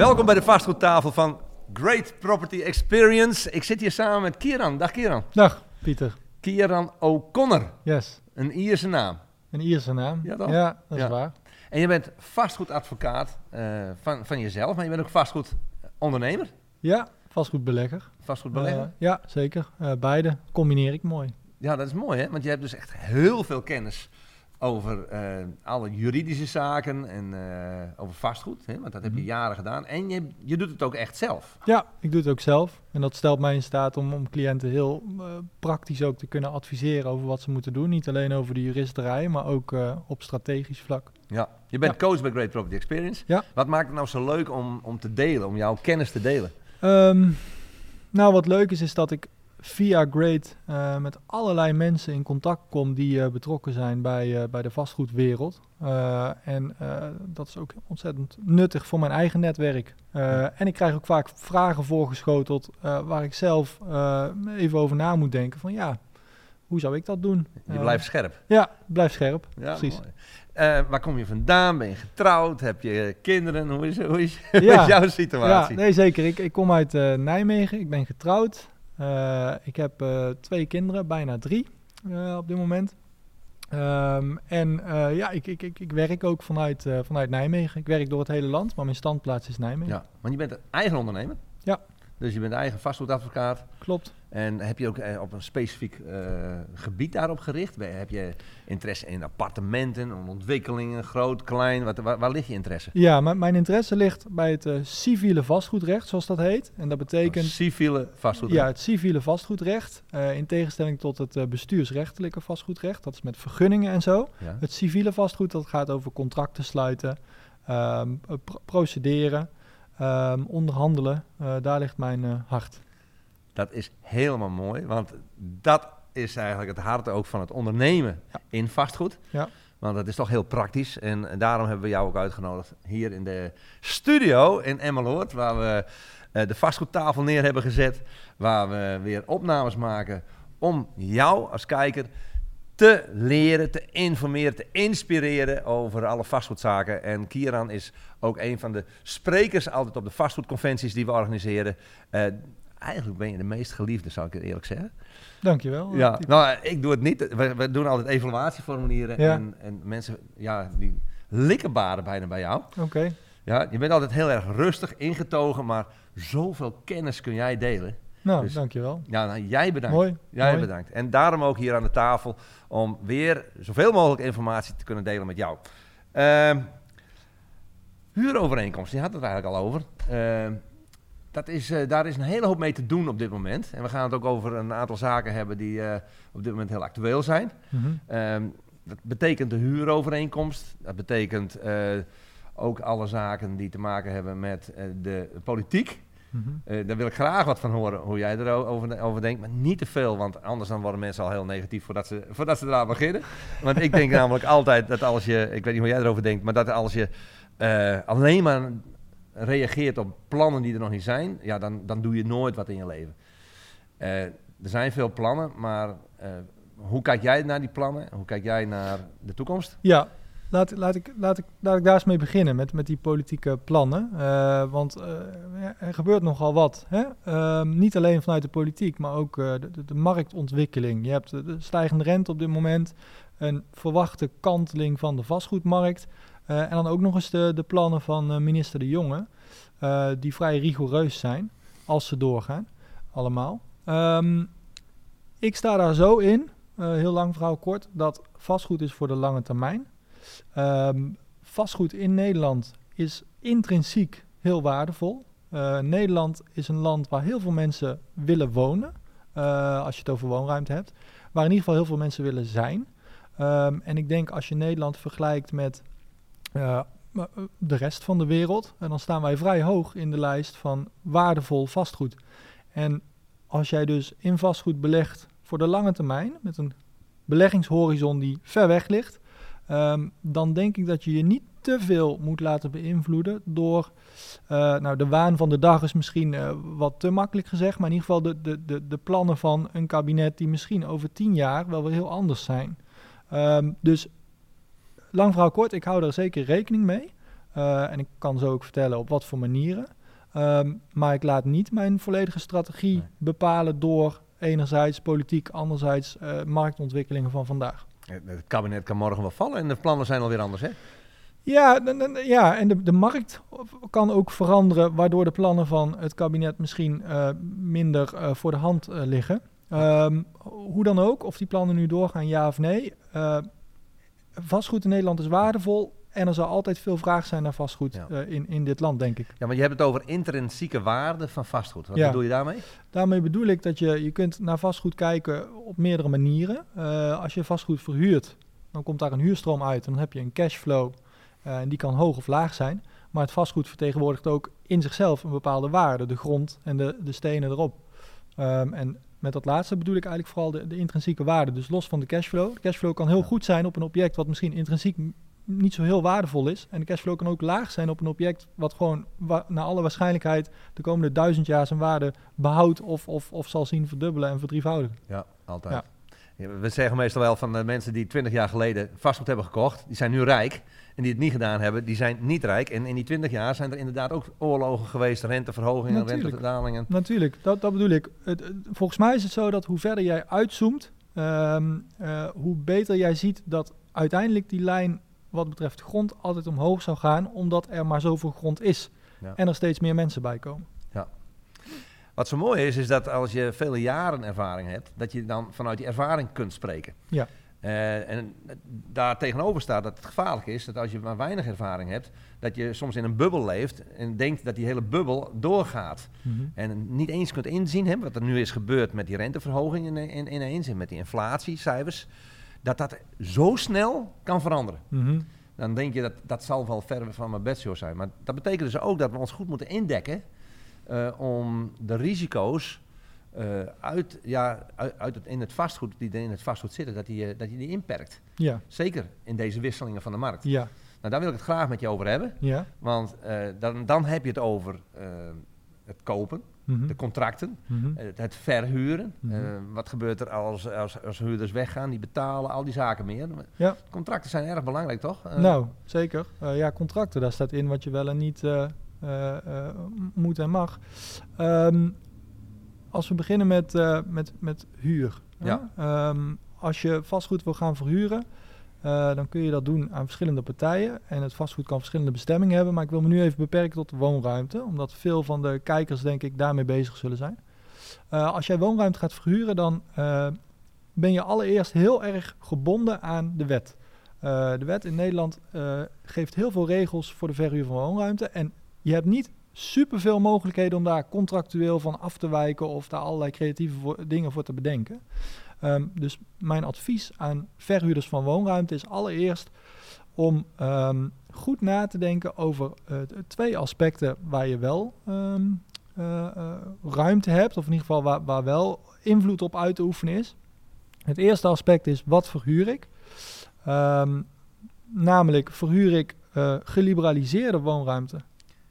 Welkom bij de vastgoedtafel van Great Property Experience. Ik zit hier samen met Kieran. Dag Kieran. Dag, Pieter. Kieran O'Connor. Yes. Een Ierse naam. Een Ierse naam. Ja, toch? Ja, dat Ja. is waar. En je bent vastgoedadvocaat eh, van, van jezelf, maar je bent ook vastgoedondernemer, Ja, vastgoedbelegger. vastgoedbelegger. Eh, ja, zeker. Eh, beide combineer ik mooi. ja, dat is mooi hè, want je hebt dus echt heel veel kennis over eh, alle juridische zaken en eh, over vastgoed. Hè, want dat heb je Mhm. jaren gedaan. En je, je doet het ook echt zelf. Ja, ik doe het ook zelf. En dat stelt mij in staat om, om cliënten heel eh, praktisch ook te kunnen adviseren over wat ze moeten doen. Niet alleen over de juristerij, maar ook op strategisch vlak. Ja. Je bent coach bij Great Property Experience. Ja. Wat maakt het nou zo leuk om, om te delen, om jouw kennis te delen? Ehm, nou, wat leuk is, is dat ik via Great eh, met allerlei mensen in contact kom die eh, betrokken zijn bij, eh, bij de vastgoedwereld. En dat is ook ontzettend nuttig voor mijn eigen netwerk. En ik krijg ook vaak vragen voorgeschoteld waar ik zelf even over na moet denken. Van ja, hoe zou ik dat doen? Je blijft scherp. Ja, blijf scherp. Ja, precies. waar kom je vandaan? Ben je getrouwd? Heb je kinderen? Hoe is, hoe is, Ja. jouw Ja, situatie? nee, zeker. Ik, ik kom uit Nijmegen. Ik ben getrouwd. Eh, ik heb eh, twee kinderen, bijna drie eh, op dit moment. Ehm, en ja, ik, ik, ik, ik werk ook vanuit, vanuit Nijmegen. Ik werk door het hele land, maar mijn standplaats is Nijmegen. Ja, want je bent een eigen ondernemer. Ja. Dus je bent eigen vastgoedadvocaat. Klopt. En heb je ook eh, op een specifiek eh, gebied daarop gericht? Heb je interesse in appartementen, in ontwikkelingen, groot, klein? Wat, waar, waar ligt je interesse? Ja, mijn interesse ligt bij het eh, civiele vastgoedrecht, zoals dat heet. En dat betekent Civiele vastgoed. Ja, het civiele vastgoedrecht. in tegenstelling tot het bestuursrechtelijke vastgoedrecht. Dat is met vergunningen en zo. Ja. Het civiele vastgoed, dat gaat over contracten sluiten, ehm, eh, pro- procederen, ehm, onderhandelen. Eh, daar ligt mijn eh, hart. Dat is helemaal mooi, want dat is eigenlijk het hart ook van het ondernemen Ja. in vastgoed. Ja. Want dat is toch heel praktisch en daarom hebben we jou ook uitgenodigd hier in de studio in Emmeloord, waar we eh, de vastgoedtafel neer hebben gezet, waar we weer opnames maken om jou als kijker te leren, te informeren, te inspireren over alle vastgoedzaken. En Kieran is ook een van de sprekers altijd op de vastgoedconventies die we organiseren. Eh, eigenlijk ben je de meest geliefde, zou ik eerlijk zeggen. Dankjewel. Ja, Eh, nou, ik doe het niet. We, we doen altijd evaluatieformulieren. Ja. En, en mensen, ja, die likken baren bijna bij jou. Oké, Ja, je bent altijd heel erg rustig, ingetogen, maar zoveel kennis kun jij delen. Nou, Dus- dankjewel. Ja, nou, jij bedankt. Mooi. Jij mooi. bedankt. En daarom ook hier aan de tafel om weer zoveel mogelijk informatie te kunnen delen met jou. Ehm huurovereenkomst, die had het eigenlijk al over. Ehm, dat is, eh, daar is een hele hoop mee te doen op dit moment. En we gaan het ook over een aantal zaken hebben die eh, op dit moment heel actueel zijn. Mhm. Ehm, dat betekent de huurovereenkomst. Dat betekent eh, ook alle zaken die te maken hebben met de politiek. Eh, daar wil ik graag wat van horen, hoe jij erover over denkt. Maar niet te veel, want anders dan worden mensen al heel negatief voordat ze, voordat ze eraan beginnen. Want ik denk namelijk altijd dat als je, ik weet niet hoe jij erover denkt, maar dat als je eh, alleen maar reageert op plannen die er nog niet zijn, ja, dan, dan doe je nooit wat in je leven. Eh, er zijn veel plannen, maar hoe kijk jij naar die plannen? Hoe kijk jij naar de toekomst? Ja, laat, laat, ik, laat, ik, daar eens mee beginnen met, met die politieke plannen. Eh, want eh, er gebeurt nogal wat. Hè? Ehm, niet alleen vanuit de politiek, maar ook eh, de, de, marktontwikkeling. Je hebt de, de stijgende rente op dit moment, een verwachte kanteling van de vastgoedmarkt. en dan ook nog eens de, de plannen van minister De Jonge, die vrij rigoureus zijn als ze doorgaan, allemaal. Ehm, ik sta daar zo in, heel lang verhaal kort, dat vastgoed is voor de lange termijn. Ehm, vastgoed in Nederland is intrinsiek heel waardevol. Eh, Nederland is een land waar heel veel mensen willen wonen, eh, als je het over woonruimte hebt. Waar in ieder geval heel veel mensen willen zijn. Ehm, en ik denk als je Nederland vergelijkt met eh, de rest van de wereld, dan staan wij vrij hoog in de lijst van waardevol vastgoed. En als jij dus in vastgoed belegt voor de lange termijn, met een beleggingshorizon die ver weg ligt, ehm, dan denk ik dat je je niet te veel moet laten beïnvloeden door, eh, nou de waan van de dag is misschien eh, wat te makkelijk gezegd, maar in ieder geval de, de, de, de plannen van een kabinet die misschien over tien jaar wel weer heel anders zijn. Ehm, dus lang verhaal kort, ik hou daar zeker rekening mee. Eh, en ik kan zo ook vertellen op wat voor manieren. Ehm, maar ik laat niet mijn volledige strategie Nee. bepalen door enerzijds politiek, anderzijds marktontwikkelingen van vandaag. Het kabinet kan morgen wel vallen en de plannen zijn alweer anders, hè? Ja, ja en de, de markt kan ook veranderen, waardoor de plannen van het kabinet misschien eh, minder eh, voor de hand eh, liggen. Ehm, hoe dan ook, of die plannen nu doorgaan, ja of nee. vastgoed in Nederland is waardevol en er zal altijd veel vraag zijn naar vastgoed Ja. eh, in, in dit land, denk ik. Ja, maar je hebt het over intrinsieke waarde van vastgoed. Wat Ja. bedoel je daarmee? Daarmee bedoel ik dat je, je kunt naar vastgoed kijken op meerdere manieren. Eh, als je vastgoed verhuurt, dan komt daar een huurstroom uit. En dan heb je een cashflow eh, en die kan hoog of laag zijn. Maar het vastgoed vertegenwoordigt ook in zichzelf een bepaalde waarde. De grond en de, de stenen erop. Ehm, en met dat laatste bedoel ik eigenlijk vooral de, de intrinsieke waarde. Dus los van de cashflow. De cashflow kan heel Ja. goed zijn op een object wat misschien intrinsiek niet zo heel waardevol is. En de cashflow kan ook laag zijn op een object wat gewoon wa- naar alle waarschijnlijkheid de komende duizend jaar zijn waarde behoudt of, of, of zal zien verdubbelen en verdrievoudigen. Ja, altijd. Ja. We zeggen meestal wel van de mensen die 20 jaar geleden vastgoed hebben gekocht, die zijn nu rijk. En die het niet gedaan hebben, die zijn niet rijk. En in die 20 jaar zijn er inderdaad ook oorlogen geweest, renteverhogingen, Natuurlijk. rentevertalingen. Natuurlijk, dat, dat bedoel ik. Het, het- volgens mij is het zo dat hoe verder jij uitzoomt, ehm, eh, hoe beter jij ziet dat uiteindelijk die lijn wat betreft grond altijd omhoog zou gaan, omdat er maar zoveel grond is. Ja. En er steeds meer mensen bij komen. Wat zo mooi is, is dat als je vele jaren ervaring hebt, dat je dan vanuit die ervaring kunt spreken. Ja. Eh, en daar tegenover staat dat het gevaarlijk is dat als je maar weinig ervaring hebt, dat je soms in een bubbel leeft en denkt dat die hele bubbel doorgaat. En niet eens kunt inzien, hè, wat er nu is gebeurd met die renteverhoging in, in, ineens en met die inflatiecijfers, dat dat zo snel kan veranderen. Mhm. Dan denk je dat dat zal wel ver van mijn bedshow zijn. Maar dat betekent dus ook dat we ons goed moeten indekken eh, om de risico's eh, uit, ja, uit, uit het, in het vastgoed die er in het vastgoed zitten, dat je dat je die inperkt. Ja, Zeker in deze wisselingen van de markt. ja, Nou, daar wil ik het graag met je over hebben. ja. Want eh, dan, dan heb je het over eh, het kopen, Mhm. de contracten, Mhm. het, het verhuren. Mhm. Eh, wat gebeurt er als, als, als huurders weggaan, die betalen, al die zaken meer. Ja. Contracten zijn erg belangrijk, toch? Eh, Nou, zeker. Eh, ja, contracten, daar staat in wat je wel en niet eh, eh, eh, moet en mag. Ehm, als we beginnen met, eh, met, met huur. Ja. Ehm, als je vastgoed wil gaan verhuren, eh, dan kun je dat doen aan verschillende partijen. En het vastgoed kan verschillende bestemmingen hebben. Maar ik wil me nu even beperken tot de woonruimte. Omdat veel van de kijkers, denk ik, daarmee bezig zullen zijn. Eh, als jij woonruimte gaat verhuren, dan eh, ben je allereerst heel erg gebonden aan de wet. De wet in Nederland geeft heel veel regels voor de verhuur van woonruimte. En je hebt niet superveel mogelijkheden om daar contractueel van af te wijken of daar allerlei creatieve dingen voor te bedenken. Ehm, dus mijn advies aan verhuurders van woonruimte is allereerst om ehm, goed na te denken over eh, t- twee aspecten waar je wel ehm, eh, eh, ruimte hebt, of in ieder geval waar, waar wel invloed op uit te oefenen is. Het eerste aspect is wat verhuur ik? Namelijk verhuur ik eh, geliberaliseerde woonruimte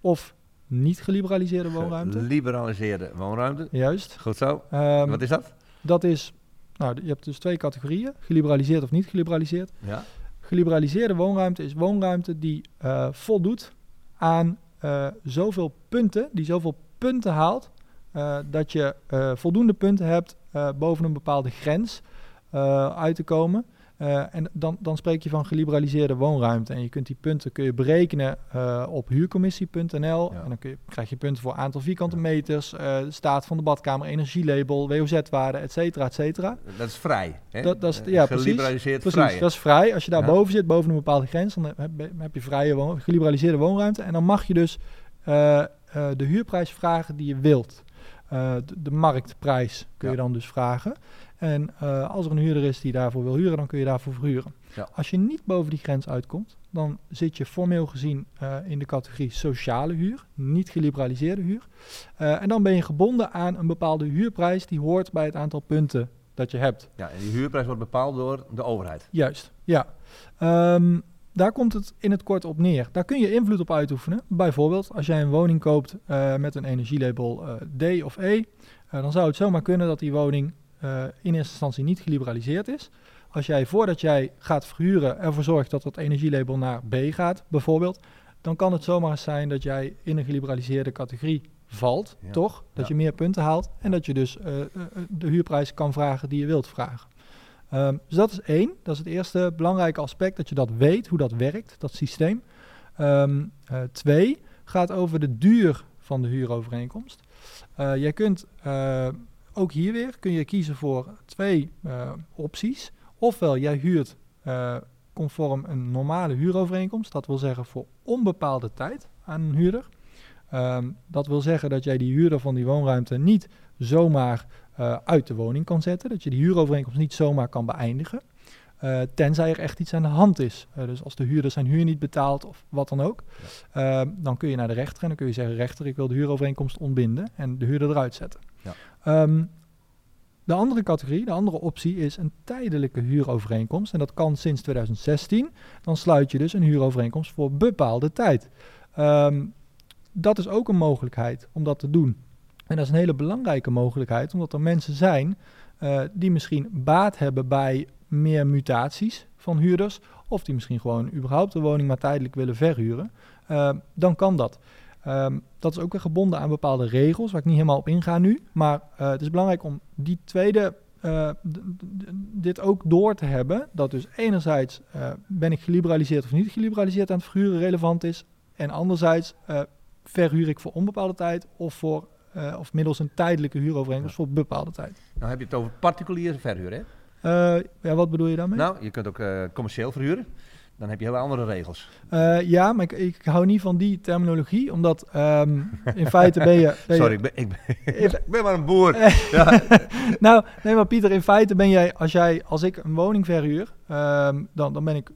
of niet geliberaliseerde woonruimte? Liberaliseerde woonruimte. Juist. Goed zo. Wat is dat? dat is, nou, je hebt dus twee categorieën, geliberaliseerd of niet geliberaliseerd. Ja. Geliberaliseerde woonruimte is woonruimte die eh, voldoet aan eh, zoveel punten, die zoveel punten haalt, eh, dat je voldoende punten hebt boven een bepaalde grens uit te komen. Eh, en dan, dan spreek je van geliberaliseerde woonruimte. En je kunt die punten kun je berekenen eh, op huurcommissie.nl. Ja. En dan kun je, krijg je punten voor aantal vierkante Ja. meters, eh, staat van de badkamer, energielabel, WOZ-waarde, et cetera, et cetera. Dat is vrij. Hè? Dat- dat is- ja. Geliberaliseerd Precies, vrij. dat is vrij. Als je daar Ja. boven zit, boven een bepaalde grens, dan heb, heb je vrije woon, geliberaliseerde woonruimte. En dan mag je dus de huurprijs vragen die je wilt. Eh, de, de marktprijs kun je dan dus vragen. En eh, als er een huurder is die daarvoor wil huren, dan kun je daarvoor verhuren. Ja. Als je niet boven die grens uitkomt, dan zit je formeel gezien eh, in de categorie sociale huur, niet geliberaliseerde huur. En dan ben je gebonden aan een bepaalde huurprijs die hoort bij het aantal punten dat je hebt. Ja, en die huurprijs wordt bepaald door de overheid. Juist, ja. Ehm, daar komt het in het kort op neer. Daar kun je invloed op uitoefenen. Bijvoorbeeld, als jij een woning koopt eh, met een energielabel eh, D of E, eh, dan zou het zomaar kunnen dat die woning in eerste instantie niet geliberaliseerd is. Als jij voordat jij gaat verhuren ervoor zorgt dat het energielabel naar B gaat, bijvoorbeeld, dan kan het zomaar zijn dat jij in een geliberaliseerde categorie valt, Ja. toch? Dat Ja. je meer punten haalt en dat je dus de huurprijs kan vragen die je wilt vragen. Ehm, dus dat is één. Dat is het eerste belangrijke aspect, dat je dat weet, hoe dat werkt, dat systeem. Ehm, eh, twee gaat over de duur van de huurovereenkomst. Eh, jij kunt eh, ook hier weer kun je kiezen voor twee opties. Ofwel, jij huurt conform een normale huurovereenkomst. Dat wil zeggen voor onbepaalde tijd aan een huurder. Ehm, dat wil zeggen dat jij die huurder van die woonruimte niet zomaar eh, uit de woning kan zetten. Dat je die huurovereenkomst niet zomaar kan beëindigen. Eh, tenzij er echt iets aan de hand is. Eh, dus als de huurder zijn huur niet betaalt of wat dan ook. Dan kun je naar de rechter en dan kun je zeggen... rechter, ik wil de huurovereenkomst ontbinden en de huurder eruit zetten. Ja. Ehm, de andere categorie, de andere optie is een tijdelijke huurovereenkomst. En dat kan sinds 2016. Dan sluit je dus een huurovereenkomst voor bepaalde tijd. Ehm, dat is ook een mogelijkheid om dat te doen. En dat is een hele belangrijke mogelijkheid, omdat er mensen zijn eh, die misschien baat hebben bij meer mutaties van huurders, of die misschien gewoon überhaupt de woning maar tijdelijk willen verhuren. Ehm, dan kan dat. Ehm, dat is ook weer gebonden aan bepaalde regels, waar ik niet helemaal op inga nu. Maar eh, het is belangrijk om die tweede, eh, dit ook door te hebben. Dat dus enerzijds eh, ben ik geliberaliseerd of niet geliberaliseerd aan het verhuren relevant is. En anderzijds eh, verhuur ik voor onbepaalde tijd of, voor, eh, of middels een tijdelijke huurovereenkomst voor bepaalde tijd. Nou heb je het over particuliere verhuur, hè? Eh, ja, wat bedoel je daarmee? Nou, je kunt ook eh, commercieel verhuren. Dan heb je hele andere regels. Ja, maar ik, ik hou niet van die terminologie, omdat ehm, in feite ben je... ben je- Sorry, ik ben, ik ben, ik ben maar een boer. Ja, nou, nee, maar Pieter, in feite ben jij, als jij, als ik een woning verhuur, ehm, dan, dan ben ik,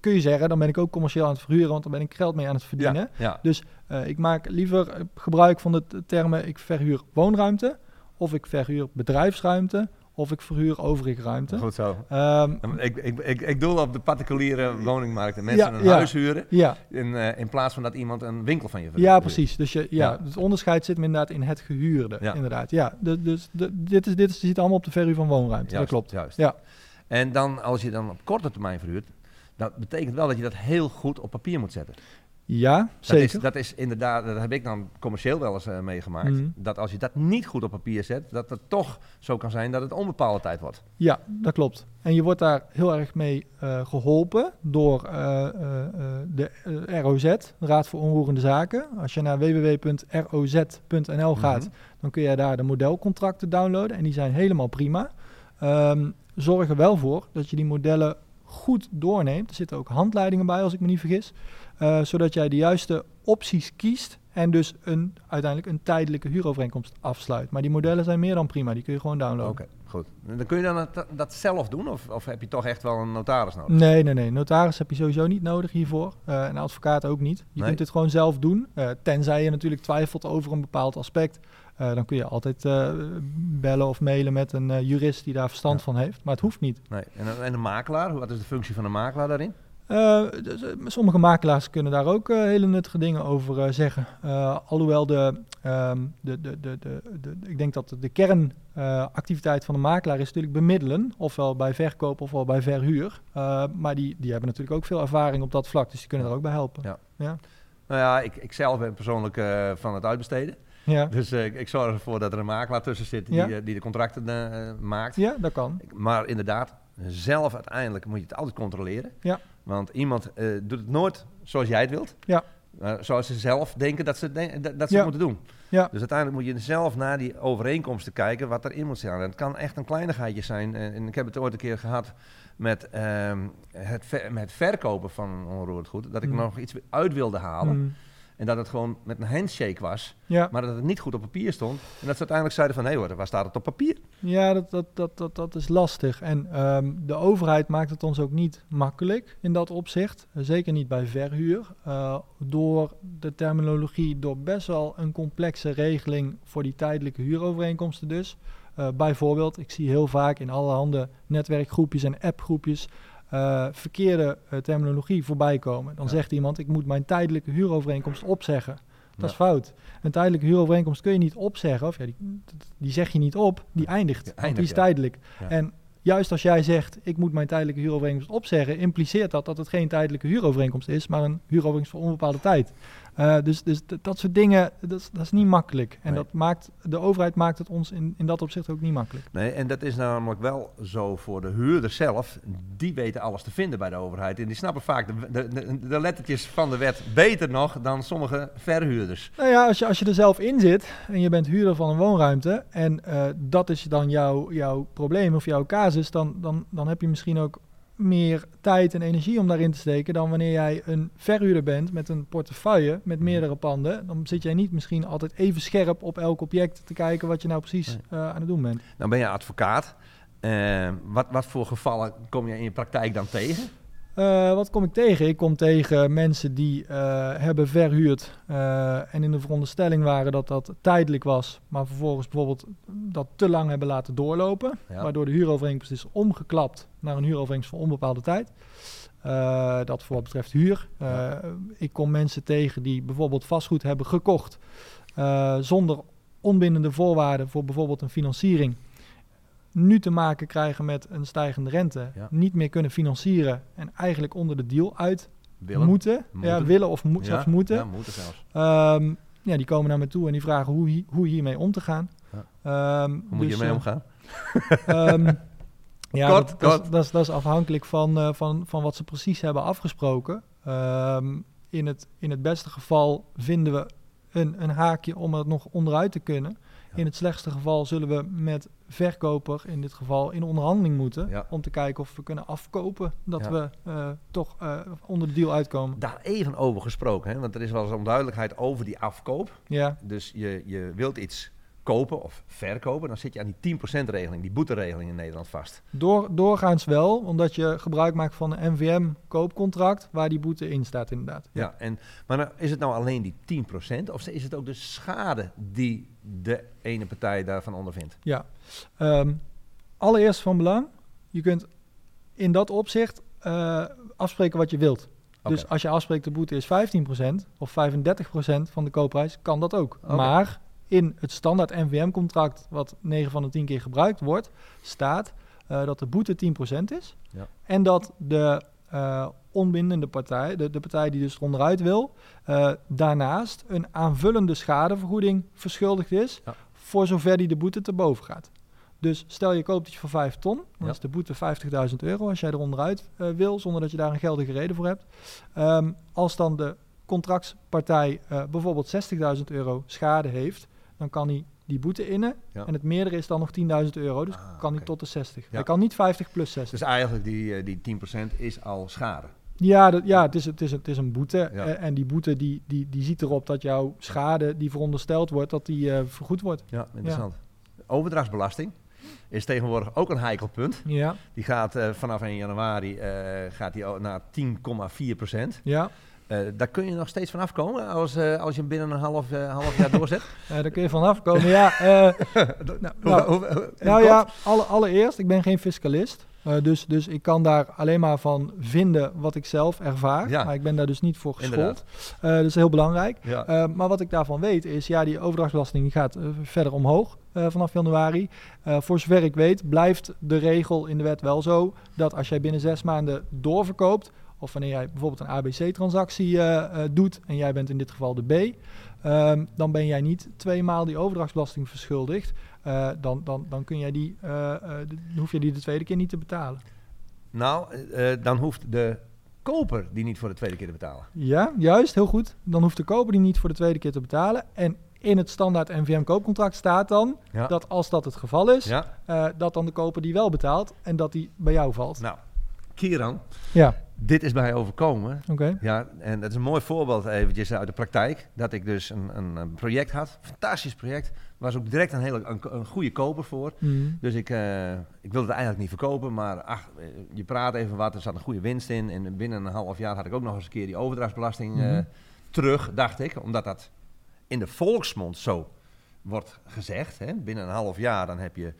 kun je zeggen, dan ben ik ook commercieel aan het verhuren, want dan ben ik geld mee aan het verdienen. ja, ja. Eh, ik maak liever eh, gebruik van de termen, ik verhuur woonruimte, of ik verhuur bedrijfsruimte, of ik verhuur overige ruimte. goed zo. Ehm, Ik, ik, ik, ik doe op de particuliere woningmarkt. En mensen Ja, een ja. huis huren. ja, In, eh, in plaats van dat iemand een winkel van je verhuurt. ja, precies. Dus je, ja, het onderscheid zit hem inderdaad in het gehuurde. Ja. Inderdaad, ja. De, dus de, dit, is, dit is, zit allemaal op de verhuur van woonruimte. Juist, dat klopt. Juist. Ja. En dan, als je dan op korte termijn verhuurt, dat betekent wel dat je dat heel goed op papier moet zetten. Ja, Dat zeker. is, dat is inderdaad, dat heb ik dan commercieel wel eens eh, meegemaakt. Mhm. Dat als je dat niet goed op papier zet, dat het toch zo kan zijn dat het onbepaalde tijd wordt. Ja, dat klopt. En je wordt daar heel erg mee eh, geholpen door eh, de ROZ, de Raad voor Onroerende Zaken. Als je naar www.roz.nl gaat, Mhm. dan kun je daar de modelcontracten downloaden en die zijn helemaal prima. Ehm, zorg er wel voor dat je die modellen goed doorneemt. Er zitten ook handleidingen bij, als ik me niet vergis. eh, zodat jij de juiste opties kiest en dus een, uiteindelijk een tijdelijke huurovereenkomst afsluit. Maar die modellen zijn meer dan prima, die kun je gewoon downloaden. Oké, goed. En dan kun je dan dat, dat zelf doen? Of, of heb je toch echt wel een notaris nodig? Nee, nee, nee. Notaris heb je sowieso niet nodig hiervoor. Eh en advocaat ook niet. Je Nee. kunt dit gewoon zelf doen. eh, tenzij je natuurlijk twijfelt over een bepaald aspect. Eh, dan kun je altijd eh, bellen of mailen met een eh, jurist die daar verstand Ja. van heeft. Maar het hoeft niet. Nee. En, en een makelaar, wat is de functie van een makelaar daarin? Dus, sommige makelaars kunnen daar ook hele nuttige dingen over zeggen. Alhoewel de, ehm, de, de, de, de, de- ik denk dat de kernactiviteit van de makelaar is natuurlijk bemiddelen. Ofwel bij verkoop ofwel bij verhuur. Maar die, die hebben natuurlijk ook veel ervaring op dat vlak. Dus die kunnen er ook bij helpen. Ja. Ja. Nou ja, ik, ik zelf ben persoonlijk van het uitbesteden. Ja, Dus eh, ik- ik zorg ervoor dat er een makelaar tussen zit die, Ja. eh, die de contracten eh, maakt. ja dat kan. Maar inderdaad, zelf uiteindelijk moet je het altijd controleren. Ja. Want iemand doet het nooit zoals jij het wilt. Ja. Zoals ze zelf denken dat ze, den- dat, dat ze Ja. het moeten doen. Ja. Dus uiteindelijk moet je zelf naar die overeenkomsten kijken wat erin moet staan. En het kan echt een kleinigheidje zijn. En, ik heb het ooit een keer gehad met, ehm, het, ver- met het verkopen van onroerend goed. Dat ik Mm. nog iets uit wilde halen. Mm, En dat het gewoon met een handshake was. ja, Maar dat het niet goed op papier stond. En dat ze uiteindelijk zeiden van... hé hoor, waar staat het op papier? ja dat, dat, dat, dat, dat is lastig. En ehm, de overheid maakt het ons ook niet makkelijk in dat opzicht. Zeker niet bij verhuur. Eh, door de terminologie, door best wel een complexe regeling voor die tijdelijke huurovereenkomsten dus. Eh, bijvoorbeeld, ik zie heel vaak in allerhande netwerkgroepjes en appgroepjes eh, verkeerde eh, terminologie voorbij komen. Dan Ja. zegt iemand, ik moet mijn tijdelijke huurovereenkomst opzeggen. Dat is fout. Een tijdelijke huurovereenkomst kun je niet opzeggen. Of ja, die, die zeg je niet op, die eindigt. Die want die eindigt, is tijdelijk. En juist als jij zegt, ik moet mijn tijdelijke huurovereenkomst opzeggen, impliceert dat dat het geen tijdelijke huurovereenkomst is, maar een huurovereenkomst voor onbepaalde tijd. Uh, dus dus dat soort dingen, dat is, dat is niet makkelijk. En Nee. dat maakt, de overheid maakt het ons in, in dat opzicht ook niet makkelijk. Nee, en dat is namelijk wel zo voor de huurder zelf. Die weten alles te vinden bij de overheid. En die snappen vaak de, de, de, de lettertjes van de wet beter nog dan sommige verhuurders. Nou ja, als je, als je er zelf in zit en je bent huurder van een woonruimte en eh, dat is dan jouw, jouw probleem of jouw casus, dan, dan, dan heb je misschien ook meer tijd en energie om daarin te steken dan wanneer jij een verhuurder bent met een portefeuille met meerdere panden. Dan zit jij niet misschien altijd even scherp op elk object te kijken wat je nou precies Nee. eh, aan het doen bent. Nou ben je advocaat. Eh, wat, wat voor gevallen kom je in je praktijk dan tegen? Eh, wat kom ik tegen? Ik kom tegen mensen die eh, hebben verhuurd eh, en in de veronderstelling waren dat dat tijdelijk was, maar vervolgens bijvoorbeeld dat te lang hebben laten doorlopen, Ja. waardoor de huurovereenkomst is omgeklapt naar een huurovereenkomst voor onbepaalde tijd. Dat voor wat betreft huur. Ja. Ik kom mensen tegen die bijvoorbeeld vastgoed hebben gekocht zonder onbindende voorwaarden voor bijvoorbeeld een financiering. Nu te maken krijgen met een stijgende rente, Ja. niet meer kunnen financieren en eigenlijk onder de deal uit Willem? moeten. Ja, willen of mo- Ja, zelfs moeten. Ja, moeten zelfs. Ehm, ja, die komen naar me toe en die vragen hoe, hi- hoe hiermee om te gaan. Ja. Ehm, Hoe moet dus, je mee eh, omgaan? Ehm, ja, Kort, dat, dat, kort. dat, is, dat is afhankelijk van, eh, van, van wat ze precies hebben afgesproken. In, het, in het beste geval vinden we een, een haakje om er nog onderuit te kunnen. In het slechtste geval zullen we met verkoper in dit geval in onderhandeling moeten. Ja. Om te kijken of we kunnen afkopen dat Ja. we eh, toch eh, onder de deal uitkomen. Daar even over gesproken, hè? want er is wel eens onduidelijkheid over die afkoop. Ja, Dus je, je wilt iets kopen of verkopen, dan zit je aan die 10%-regeling, die boeteregeling in Nederland vast. Door, doorgaans wel, omdat je gebruik maakt van een NVM-koopcontract waar die boete in staat inderdaad. Ja, en, maar nou, is het nou alleen die 10% of is het ook de schade die de ene partij daarvan ondervindt? Ja. Ehm, allereerst van belang, je kunt in dat opzicht eh, afspreken wat je wilt. Dus als je afspreekt de boete is 15% of 35% van de koopprijs, kan dat ook. Maar in het standaard NVM-contract, wat 9 van de 10 keer gebruikt wordt, staat eh, dat de boete 10% is. Ja. En dat de eh, onbindende partij, de, de partij die dus eronderuit wil, eh, daarnaast een aanvullende schadevergoeding verschuldigd is, Ja. voor zover die de boete te boven gaat. Dus stel je koopt iets voor 5 ton, dan Ja. is de boete 50.000 euro als jij er onderuit eh, wil, zonder dat je daar een geldige reden voor hebt. Ehm, als dan de contractspartij eh, bijvoorbeeld 60.000 euro schade heeft, dan kan hij die boete innen. Ja. En het meerdere is dan nog 10.000 euro, dus Ah, kan hij oké. tot de 60. Ja. Hij kan niet 50 plus 60. Dus eigenlijk die, eh, die 10% is al schade. Ja, dat, ja het, is, het, is, het is een boete. Ja. eh, en die boete die, die, die ziet erop dat jouw schade die verondersteld wordt, dat die eh, vergoed wordt. Ja, interessant. Overdrachtsbelasting is tegenwoordig ook een heikel punt. Ja, Die gaat vanaf 1 januari gaat die naar 10,4% ja. Eh, daar kun je nog steeds van afkomen als, eh, als je hem binnen een half, eh, half jaar doorzet. Eh, daar kun je vanaf komen. ja, nou, nou, Nou ja, alle, allereerst, ik ben geen fiscalist. Dus, dus ik kan daar alleen maar van vinden wat ik zelf ervaar. Ja. Maar ik ben daar dus niet voor geschoold. Dat is heel belangrijk. Ja. Maar wat ik daarvan weet is, ja, die overdrachtsbelasting gaat verder omhoog vanaf januari. Voor zover ik weet blijft de regel in de wet wel zo dat als jij binnen zes maanden doorverkoopt, of wanneer jij bijvoorbeeld een ABC-transactie eh, eh, doet en jij bent in dit geval de B, ehm, dan ben jij niet tweemaal die overdrachtsbelasting verschuldigd. Eh, dan, dan, dan, kun jij die, hoef je die de tweede keer niet te betalen. Nou, dan hoeft de koper die niet voor de tweede keer te betalen. Ja, juist, heel goed. Dan hoeft de koper die niet voor de tweede keer te betalen. En in het standaard NVM-koopcontract staat dan Ja. dat als dat het geval is, ja? dat dan de koper die wel betaalt en dat die bij jou valt. Nou, Kieran, Ja, dit is mij overkomen. Ja, en dat is een mooi voorbeeld eventjes uit de praktijk. Dat ik dus een, een, project had, fantastisch project. Was ook direct een hele een, een goede koper voor. Mm. Dus ik, eh, ik wilde het eigenlijk niet verkopen, maar ach, eh, je praat even wat, er zat een goede winst in. En binnen een half jaar had ik ook nog eens een keer die overdrachtsbelasting eh, Mhm. terug, dacht ik. Omdat dat in de volksmond zo wordt gezegd. Hè. Binnen een half jaar dan, heb je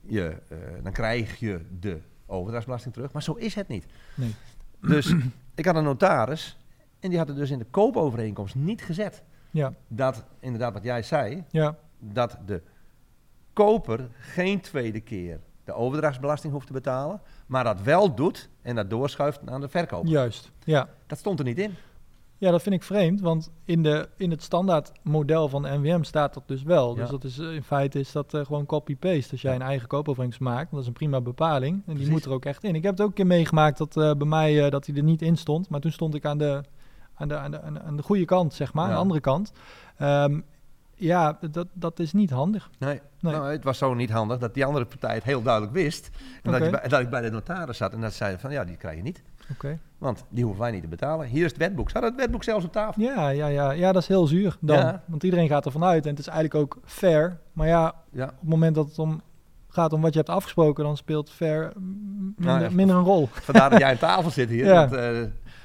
je, eh, dan krijg je de overdrachtsbelasting terug. Maar zo is het niet. Nee. Dus ik had een notaris en die had het dus in de koopovereenkomst niet gezet. Ja, Dat, inderdaad wat jij zei, ja, dat de koper geen tweede keer de overdrachtsbelasting hoeft te betalen, maar dat wel doet en dat doorschuift aan de verkoper. Juist, ja. Dat stond er niet in. Ja, dat vind ik vreemd, want in, de, in het standaard model van de NWM staat dat dus wel. Dus dat is, eh, in feite is dat eh, gewoon copy-paste. Als jij een eigen koopovereenkomst maakt, dat is een prima bepaling. En die moet er ook echt in. Ik heb het ook een keer meegemaakt dat eh, bij mij dat hij er niet in stond. Maar toen stond ik aan de, aan de, aan de, aan de, goede kant, zeg maar, Ja. aan de andere kant. Ehm, ja, dat, dat is niet handig. Nee. Nee. Nou, het was zo niet handig dat die andere partij het heel duidelijk wist. En dat, je bij, dat ik bij de notaris zat en dat zeiden van ja, die krijg je niet. Oké. Want die hoeven wij niet te betalen. Hier is het wetboek. Hadden het wetboek zelfs op tafel. Ja, ja, ja, ja, dat is heel zuur dan. Ja. Want iedereen gaat ervan uit en het is eigenlijk ook fair. Maar ja, Ja. op het moment dat het om gaat om wat je hebt afgesproken, dan speelt fair minder, Nou ja. minder een rol. Vandaar dat jij aan tafel zit hier. Want, eh,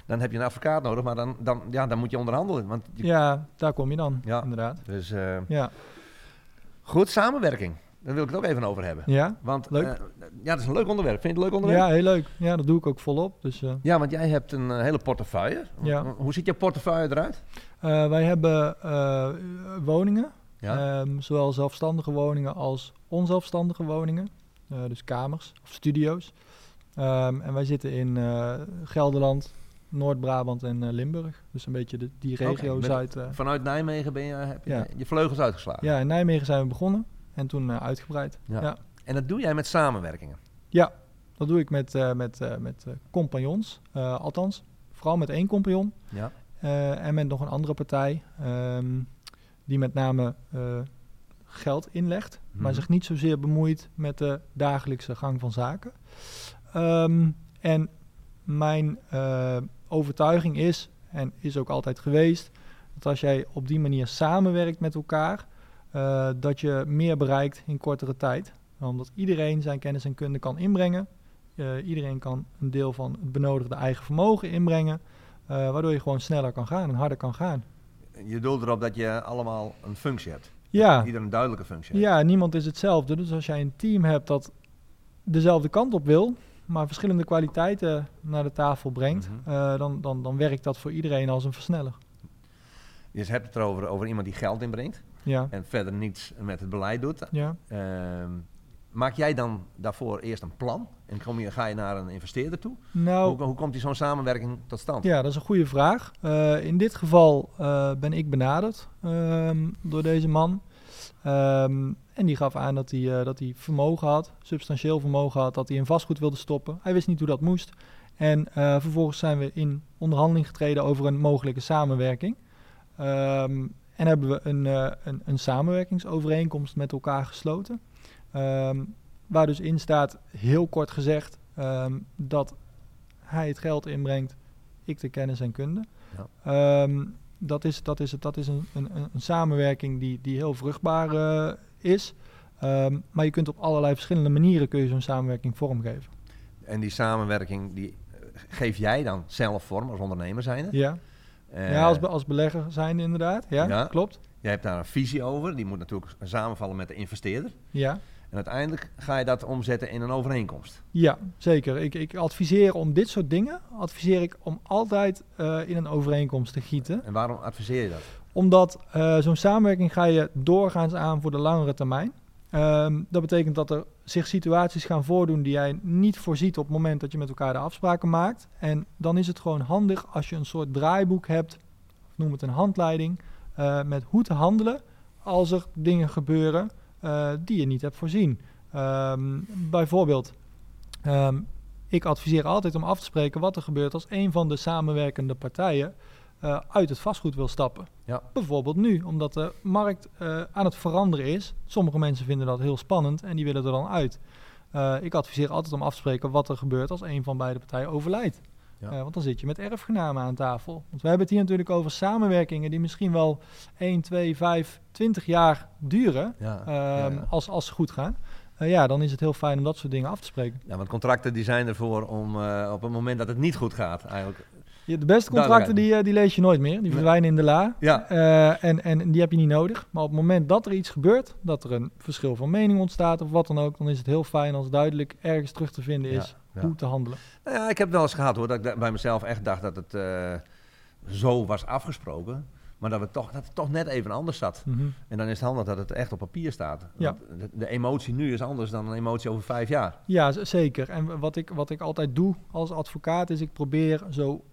dan heb je een advocaat nodig, maar dan, dan, ja, dan moet je onderhandelen. Want je- Ja, daar kom je dan, Ja. inderdaad. Dus eh, Ja, goed, samenwerking. Daar wil ik het ook even over hebben. ja. Want Leuk. eh, ja, dat is een leuk onderwerp. Vind je het leuk onderwerp? ja heel leuk. Ja, dat doe ik ook volop. Dus eh, Ja, want jij hebt een hele portefeuille. Ja. Hoe ziet je portefeuille eruit? wij hebben woningen, Ja. ehm, zowel zelfstandige woningen als onzelfstandige woningen. Dus kamers of studio's. Ehm, en wij zitten in Gelderland, Noord-Brabant en eh, Limburg. Dus een beetje de, die regio's met- uit. eh, Vanuit Nijmegen ben je, heb je Ja. je vleugels uitgeslagen. ja, in Nijmegen zijn we begonnen en toen eh, uitgebreid. Ja. Ja. En dat doe jij met samenwerkingen. Ja, dat doe ik met, met, met compagnons. Althans, vooral met één compagnon. Ja. en met nog een andere partij. ehm, die met name geld inlegt. Maar Mhm. zich niet zozeer bemoeit met de dagelijkse gang van zaken. Ehm, en mijn overtuiging is, en is ook altijd geweest, dat als jij op die manier samenwerkt met elkaar, eh, dat je meer bereikt in kortere tijd. Omdat iedereen zijn kennis en kunde kan inbrengen. Eh, iedereen kan een deel van het benodigde eigen vermogen inbrengen. eh, waardoor je gewoon sneller kan gaan en harder kan gaan. Je doelt erop dat je allemaal een functie hebt. Ja, Ieder een duidelijke functie heeft. ja, niemand is hetzelfde. Dus als jij een team hebt dat dezelfde kant op wil, maar verschillende kwaliteiten naar de tafel brengt, Mhm. eh, dan, dan, dan werkt dat voor iedereen als een versneller. Je hebt het erover over iemand die geld inbrengt. Ja, En verder niets met het beleid doet. ja. Ehm, maak jij dan daarvoor eerst een plan? En kom je, ga je naar een investeerder toe? Nou, Hoe, hoe komt die zo'n samenwerking tot stand? ja, dat is een goede vraag. Eh, in dit geval eh, ben ik benaderd ehm, door deze man. Ehm, en die gaf aan dat hij, eh, dat hij vermogen had, substantieel vermogen had, dat hij in vastgoed wilde stoppen. Hij wist niet hoe dat moest. En eh, vervolgens zijn we in onderhandeling getreden over een mogelijke samenwerking. Ehm, en hebben we een, eh, een, een samenwerkingsovereenkomst met elkaar gesloten. Ehm, waar dus in staat, heel kort gezegd, dat hij het geld inbrengt, ik de kennis en kunde. Ja. Dat is, dat is, het, dat is een, een, een samenwerking die, die heel vruchtbaar eh, is. Ehm, maar je kunt op allerlei verschillende manieren kun je zo'n samenwerking vormgeven. En die samenwerking, die eh, geef jij dan zelf vorm als ondernemer zijnde? Ja, Eh, ja als, be- als belegger zijn inderdaad. Ja, Ja. klopt. Jij hebt daar een visie over. Die moet natuurlijk samenvallen met de investeerder. Ja, En uiteindelijk ga je dat omzetten in een overeenkomst. ja zeker. Ik, ik adviseer om dit soort dingen, adviseer ik om altijd eh, in een overeenkomst te gieten. En waarom adviseer je dat? Omdat eh, zo'n samenwerking ga je doorgaans aan voor de langere termijn. Ehm, dat betekent dat er zich situaties gaan voordoen die jij niet voorziet op het moment dat je met elkaar de afspraken maakt. En dan is het gewoon handig als je een soort draaiboek hebt, of noem het een handleiding, eh, met hoe te handelen als er dingen gebeuren eh, die je niet hebt voorzien. Ehm, bijvoorbeeld, ehm, ik adviseer altijd om af te spreken wat er gebeurt als een van de samenwerkende partijen eh, uit het vastgoed wil stappen. Ja. Bijvoorbeeld nu, omdat de markt eh, aan het veranderen is. Sommige mensen vinden dat heel spannend en die willen er dan uit. Ik adviseer altijd om af te spreken wat er gebeurt als een van beide partijen overlijdt. Ja. Eh, want dan zit je met erfgenamen aan tafel. Want we hebben het hier natuurlijk over samenwerkingen die misschien wel 1, 2, 5, 20 jaar duren. Ja, ehm. Als, als ze goed gaan. Eh, ja, dan is het heel fijn om dat soort dingen af te spreken. Ja, want contracten die zijn ervoor om eh, op het moment dat het niet goed gaat, eigenlijk. Ja, de beste contracten die, die lees je nooit meer. Die verdwijnen in de la. Ja, en, en die heb je niet nodig. Maar op het moment dat er iets gebeurt, dat er een verschil van mening ontstaat of wat dan ook, dan is het heel fijn als duidelijk ergens terug te vinden is ja. Hoe te handelen. Nou ja, ik heb wel eens gehad hoor, dat ik bij mezelf echt dacht dat het eh, zo was afgesproken. maar dat, we toch, dat het toch net even anders zat. Mhm. En dan is het handig dat het echt op papier staat. Ja. De, de emotie nu is anders dan een emotie over vijf jaar. Ja, zeker. En wat ik, wat ik altijd doe als advocaat is ik probeer zo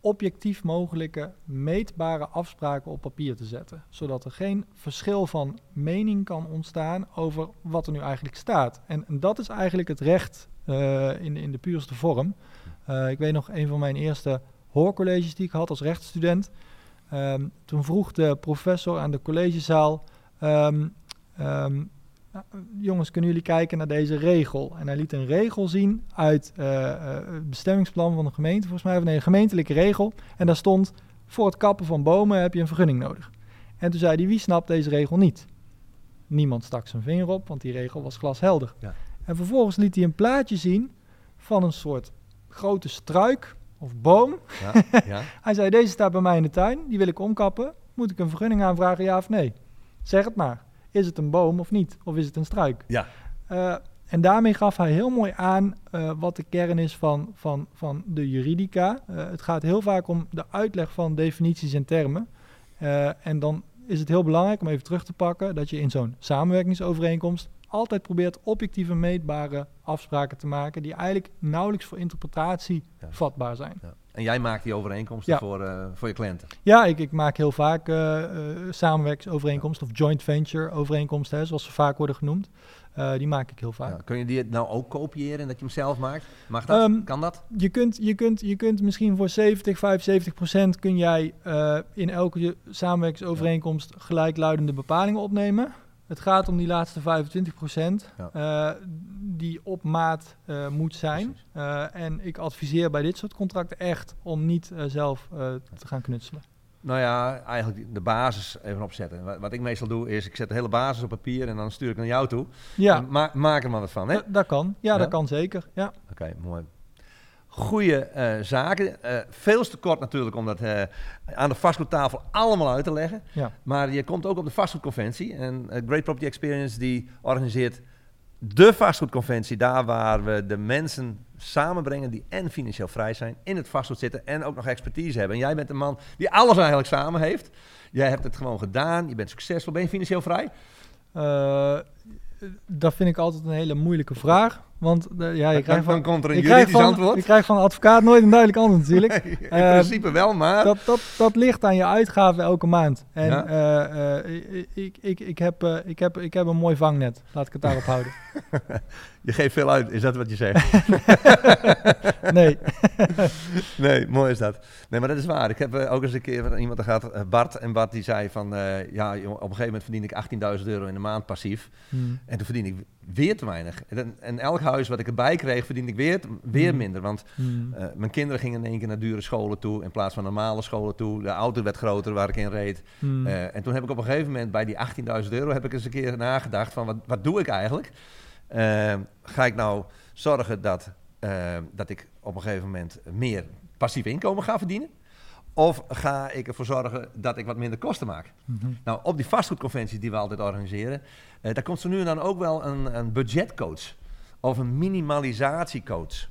objectief mogelijke meetbare afspraken op papier te zetten. Zodat er geen verschil van mening kan ontstaan over wat er nu eigenlijk staat. En, dat is eigenlijk het recht eh, in, in de puurste vorm. Eh, ik weet nog een van mijn eerste hoorcolleges die ik had als rechtsstudent. Ehm, toen vroeg de professor aan de collegezaal... ehm, ehm, jongens, kunnen jullie kijken naar deze regel? En hij liet een regel zien uit eh, eh, het bestemmingsplan van de gemeente, volgens mij, of nee, een gemeentelijke regel. En daar stond, voor het kappen van bomen heb je een vergunning nodig. En toen zei hij, wie snapt deze regel niet? Niemand stak zijn vinger op, want die regel was glashelder. Ja. En vervolgens liet hij een plaatje zien van een soort grote struik of boom. Ja, ja. Hij zei, deze staat bij mij in de tuin, die wil ik omkappen. Moet ik een vergunning aanvragen, ja of nee? Zeg het maar. Is het een boom of niet? Of is het een struik? ja. Eh, en daarmee gaf hij heel mooi aan eh, wat de kern is van, van, van de juridica. Eh, het gaat heel vaak om de uitleg van definities en termen. En dan is het heel belangrijk om even terug te pakken dat je in zo'n samenwerkingsovereenkomst altijd probeert objectieve meetbare afspraken te maken die eigenlijk nauwelijks voor interpretatie Ja. vatbaar zijn. Ja. En jij maakt die overeenkomsten Ja. voor, eh, voor je cliënten. Ja, ik, ik maak heel vaak eh, samenwerkingsovereenkomsten of joint venture overeenkomsten, hè, zoals ze vaak worden genoemd. Die maak ik heel vaak. Ja. Kun je die nou ook kopiëren en dat je hem zelf maakt? Mag dat? Ehm, kan dat? Je kunt, je, kunt, je kunt misschien voor 70, 75 procent kun jij in elke samenwerkingsovereenkomst gelijkluidende bepalingen opnemen. Het gaat om die laatste 25 procent Ja. die op maat eh, moet zijn. Eh, en ik adviseer bij dit soort contracten echt om niet eh, zelf eh, te gaan knutselen. Nou ja, eigenlijk de basis even opzetten. Wat, wat ik meestal doe is, ik zet de hele basis op papier en dan stuur ik naar jou toe. Ja, En ma maak er maar wat van, hè? dat, dat kan. Ja, Ja? dat kan zeker. Ja. Oké, mooi. Goede eh, zaken. Eh, veel te kort natuurlijk om dat eh, aan de vastgoedtafel allemaal uit te leggen. Ja. Maar je komt ook op de vastgoedconventie. En Great Property Experience die organiseert de vastgoedconventie. Daar waar we de mensen samenbrengen die en financieel vrij zijn, in het vastgoed zitten en ook nog expertise hebben. En jij bent een man die alles eigenlijk samen heeft. Jij hebt het gewoon gedaan. Je bent succesvol. Ben je financieel vrij? Dat vind ik altijd een hele moeilijke vraag. Want ja, je krijgt van, dan komt er een juridisch van, antwoord. je krijgt van een advocaat nooit een duidelijk antwoord natuurlijk. in Eh, principe wel, maar... dat, dat, dat ligt aan je uitgaven elke maand. En Ja. eh, eh, ik, ik, ik, heb, eh, ik, heb, ik heb een mooi vangnet. Laat ik het daarop houden. Je geeft veel uit, is dat wat je zegt? Nee. nee, mooi is dat. Nee, maar dat is waar. Ik heb ook eens een keer iemand gehad, eh, Bart. En Bart die zei van, ja, op een gegeven moment verdien ik 18.000 euro in de maand passief. Hmm. En toen verdien ik weer te weinig. En, en elk huis wat ik erbij kreeg, verdiende ik weer, weer Hmm. minder. Want Hmm. eh, mijn kinderen gingen in één keer naar dure scholen toe, in plaats van normale scholen toe. De auto werd groter waar ik in reed. Hmm. Eh, en toen heb ik op een gegeven moment bij die 18.000 euro heb ik eens een keer nagedacht van wat, wat doe ik eigenlijk? Eh, ga ik nou zorgen dat, eh, dat ik op een gegeven moment meer passief inkomen ga verdienen? Of ga ik ervoor zorgen dat ik wat minder kosten maak? Mhm. Nou, op die vastgoedconventie die we altijd organiseren, eh, daar komt zo nu en dan ook wel een, een budgetcoach of een minimalisatiecoach.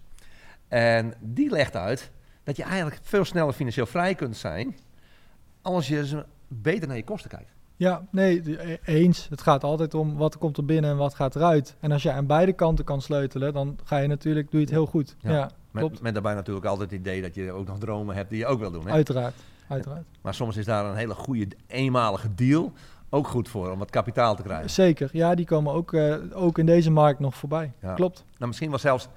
En die legt uit dat je eigenlijk veel sneller financieel vrij kunt zijn als je beter naar je kosten kijkt. Ja, nee, e- eens. Het gaat altijd om wat komt er binnen en wat gaat eruit. En als je aan beide kanten kan sleutelen, dan ga je natuurlijk, doe je het heel goed. Ja. Ja, klopt. Met, met daarbij natuurlijk altijd het idee dat je ook nog dromen hebt die je ook wil doen. Hè? Uiteraard. Uiteraard. Maar soms is daar een hele goede eenmalige deal ook goed voor om wat kapitaal te krijgen. Zeker. Ja, die komen ook, eh, ook in deze markt nog voorbij. Ja. Klopt. Nou, misschien wel zelfs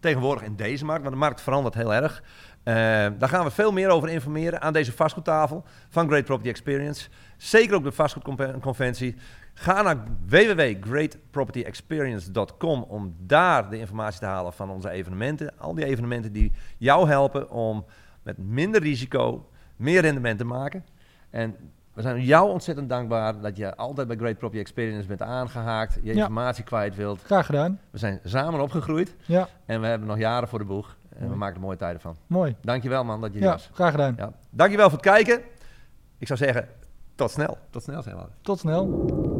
tegenwoordig in deze markt, want de markt verandert heel erg. Eh, daar gaan we veel meer over informeren aan deze vastgoedtafel van Great Property Experience. Zeker ook de vastgoedconventie. Ga naar www.greatpropertyexperience.com om daar de informatie te halen van onze evenementen. Al die evenementen die jou helpen om met minder risico meer rendement te maken. En we zijn jou ontzettend dankbaar dat je altijd bij Great Property Experience bent aangehaakt, je Ja. informatie kwijt wilt. Graag gedaan. We zijn samen opgegroeid Ja, en we hebben nog jaren voor de boeg. En we maken er mooie tijden van. mooi. Dankjewel man dat je hier Ja, was. graag gedaan. Ja. Dankjewel voor het kijken. Ik zou zeggen, tot snel. Tot snel zijn we. Tot snel.